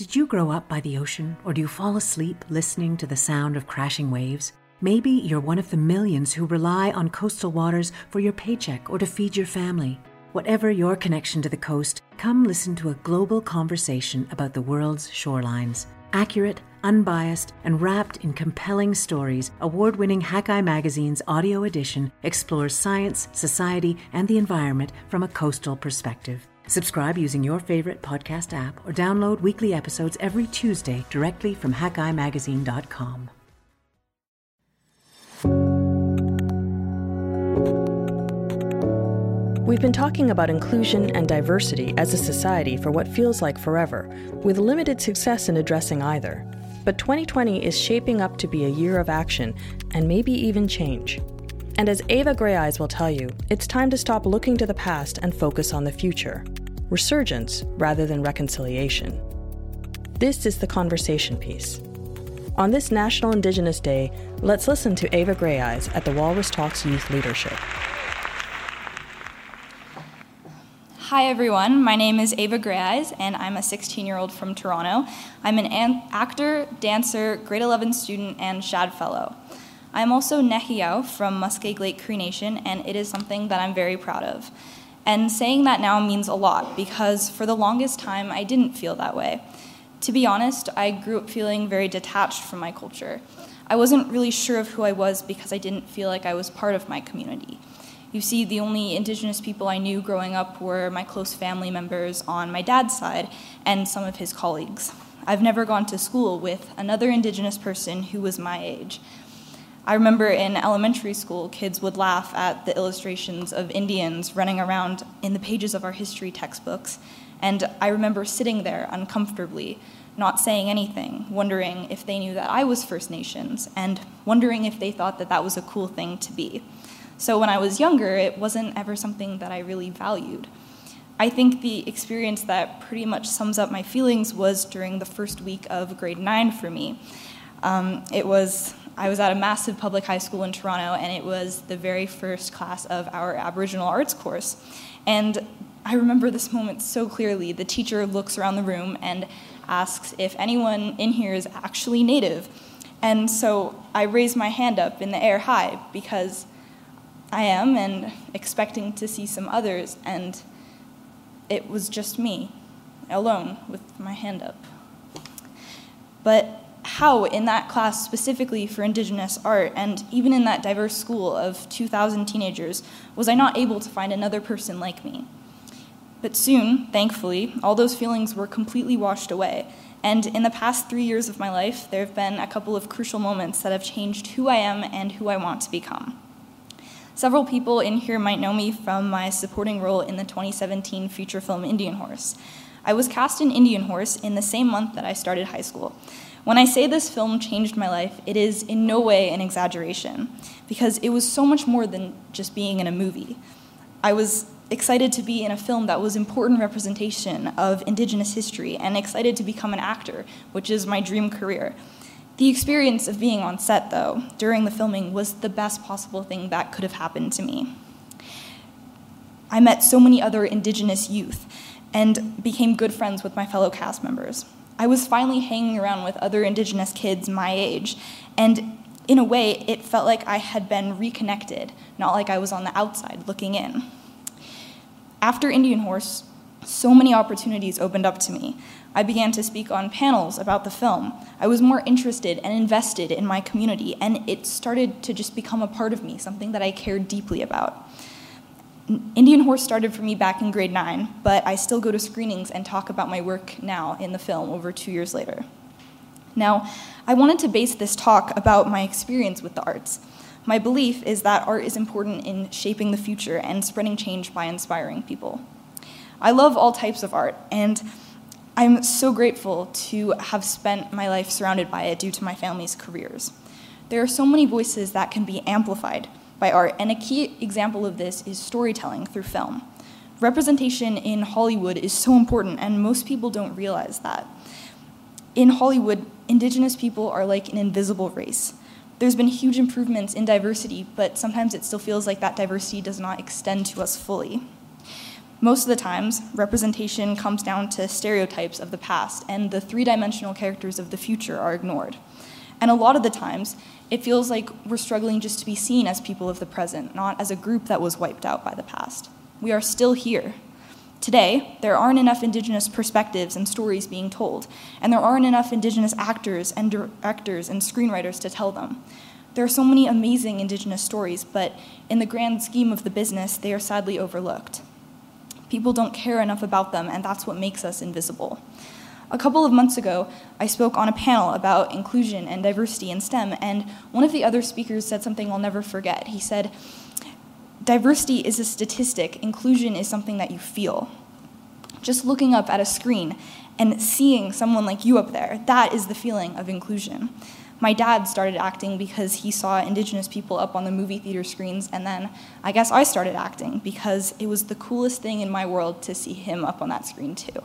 Did you grow up by the ocean, or do you fall asleep listening to the sound of crashing waves? Maybe you're one of the millions who rely on coastal waters for your paycheck or to feed your family. Whatever your connection to the coast, come listen to a global conversation about the world's shorelines. Accurate, unbiased, and wrapped in compelling stories, award winning Hakai Magazine's audio edition explores science, society, and the environment from a coastal perspective. Subscribe using your favorite podcast app or download weekly episodes every Tuesday directly from hakaimagazine.com. We've been talking about inclusion and diversity as a society for what feels like forever, with limited success in addressing either. But 2020 is shaping up to be a year of action and maybe even change. And as Eva Greyeyes will tell you, it's time to stop looking to the past and focus on the future. Resurgence rather than reconciliation. This is the conversation piece. On this National Indigenous Day, let's listen to Eva Greyeyes at the Walrus Talks Youth Leadership. Hi everyone, my name is Eva Greyeyes and I'm a 16 year old from Toronto. I'm an, an actor, dancer, grade 11 student, and SHAD Fellow. I'm also Nehiyaw from Muskeg Lake Cree Nation and it is something that I'm very proud of. And saying that now means a lot because for the longest time I didn't feel that way. To be honest, I grew up feeling very detached from my culture. I wasn't really sure of who I was because I didn't feel like I was part of my community. You see, the only Indigenous people I knew growing up were my close family members on my dad's side and some of his colleagues. I've never gone to school with another Indigenous person who was my age. I remember in elementary school, kids would laugh at the illustrations of Indians running around in the pages of our history textbooks, and I remember sitting there uncomfortably, not saying anything, wondering if they knew that I was First Nations, and wondering if they thought that that was a cool thing to be. So when I was younger, it wasn't ever something that I really valued. I think the experience that pretty much sums up my feelings was during the first week of grade nine for me. Um, it was I was at a massive public high school in Toronto, and it was the very first class of our Aboriginal arts course. And I remember this moment so clearly. The teacher looks around the room and asks if anyone in here is actually Native. And so I raise my hand up in the air high because I am and expecting to see some others, and it was just me, alone, with my hand up. But how, in that class specifically for Indigenous art, and even in that diverse school of 2,000 teenagers, was I not able to find another person like me? But soon, thankfully, all those feelings were completely washed away. And in the past three years of my life, there have been a couple of crucial moments that have changed who I am and who I want to become. Several people in here might know me from my supporting role in the 2017 feature film Indian Horse. I was cast in Indian Horse in the same month that I started high school. When I say this film changed my life, it is in no way an exaggeration, because it was so much more than just being in a movie. I was excited to be in a film that was important representation of Indigenous history and excited to become an actor, which is my dream career. The experience of being on set, though, during the filming was the best possible thing that could have happened to me. I met so many other Indigenous youth and became good friends with my fellow cast members. I was finally hanging around with other Indigenous kids my age, and in a way, it felt like I had been reconnected, not like I was on the outside looking in. After Indian Horse, so many opportunities opened up to me. I began to speak on panels about the film. I was more interested and invested in my community, and it started to just become a part of me, something that I cared deeply about. Indian Horse started for me back in grade nine, but I still go to screenings and talk about my work now in the film over two years later. Now, I wanted to base this talk about my experience with the arts. My belief is that art is important in shaping the future and spreading change by inspiring people. I love all types of art, and I'm so grateful to have spent my life surrounded by it due to my family's careers. There are so many voices that can be amplified by art, and a key example of this is storytelling through film. Representation in Hollywood is so important, and most people don't realize that. In Hollywood, Indigenous people are like an invisible race. There's been huge improvements in diversity, but sometimes it still feels like that diversity does not extend to us fully. Most of the times, representation comes down to stereotypes of the past, and the three dimensional characters of the future are ignored. And a lot of the times, it feels like we're struggling just to be seen as people of the present, not as a group that was wiped out by the past. We are still here. Today, there aren't enough Indigenous perspectives and stories being told, and there aren't enough Indigenous actors and directors and screenwriters to tell them. There are so many amazing Indigenous stories, but in the grand scheme of the business, they are sadly overlooked. People don't care enough about them, and that's what makes us invisible. A couple of months ago, I spoke on a panel about inclusion and diversity in STEM, and one of the other speakers said something I'll never forget. He said, Diversity is a statistic, inclusion is something that you feel. Just looking up at a screen and seeing someone like you up there, that is the feeling of inclusion. My dad started acting because he saw Indigenous people up on the movie theater screens, and then I guess I started acting because it was the coolest thing in my world to see him up on that screen, too.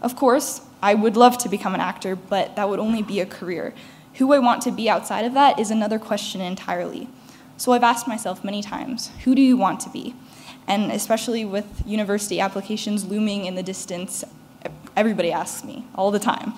Of course, I would love to become an actor, but that would only be a career. Who I want to be outside of that is another question entirely. So I've asked myself many times who do you want to be? And especially with university applications looming in the distance, everybody asks me all the time.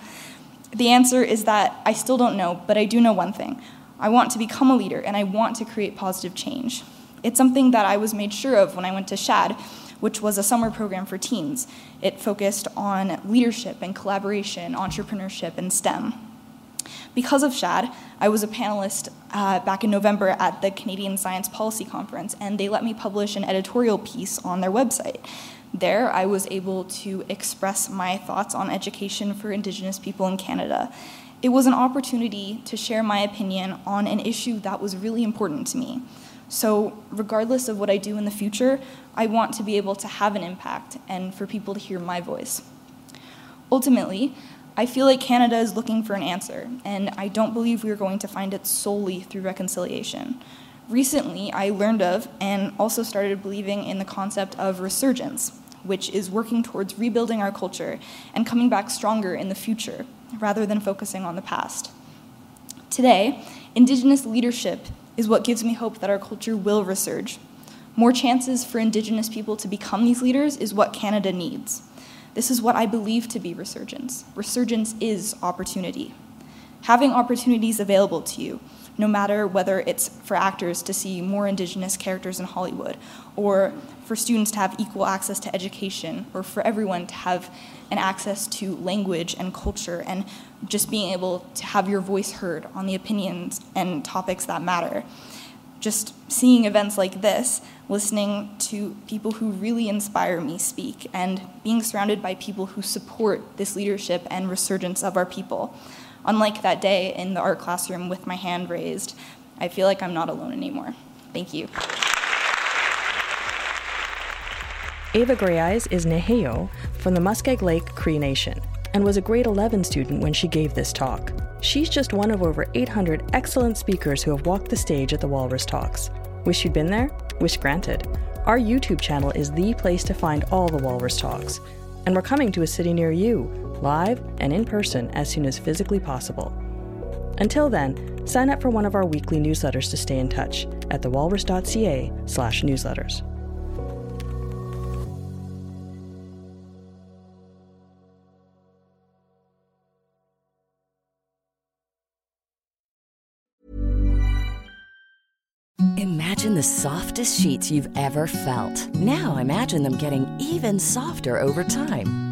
The answer is that I still don't know, but I do know one thing. I want to become a leader and I want to create positive change. It's something that I was made sure of when I went to SHAD, which was a summer program for teens. It focused on leadership and collaboration, entrepreneurship, and STEM. Because of SHAD, I was a panelist uh, back in November at the Canadian Science Policy Conference, and they let me publish an editorial piece on their website. There, I was able to express my thoughts on education for Indigenous people in Canada. It was an opportunity to share my opinion on an issue that was really important to me. So, regardless of what I do in the future, I want to be able to have an impact and for people to hear my voice. Ultimately, I feel like Canada is looking for an answer, and I don't believe we are going to find it solely through reconciliation. Recently, I learned of and also started believing in the concept of resurgence which is working towards rebuilding our culture and coming back stronger in the future, rather than focusing on the past. Today, Indigenous leadership is what gives me hope that our culture will resurge. More chances for Indigenous people to become these leaders is what Canada needs. This is what I believe to be resurgence. Resurgence is opportunity. Having opportunities available to you, no matter whether it's for actors to see more Indigenous characters in Hollywood, or for students to have equal access to education, or for everyone to have an access to language and culture, and just being able to have your voice heard on the opinions and topics that matter. Just seeing events like this, listening to people who really inspire me speak, and being surrounded by people who support this leadership and resurgence of our people. Unlike that day in the art classroom with my hand raised, I feel like I'm not alone anymore. Thank you. Eva Greyeyes is Nehiyaw from the Muskeg Lake Cree Nation and was a grade 11 student when she gave this talk. She's just one of over 800 excellent speakers who have walked the stage at the Walrus Talks. Wish you'd been there? Wish granted. Our YouTube channel is the place to find all the Walrus Talks, and we're coming to a city near you live and in person as soon as physically possible. Until then, sign up for one of our weekly newsletters to stay in touch at thewalrus.ca slash newsletters. Imagine the softest sheets you've ever felt. Now imagine them getting even softer over time.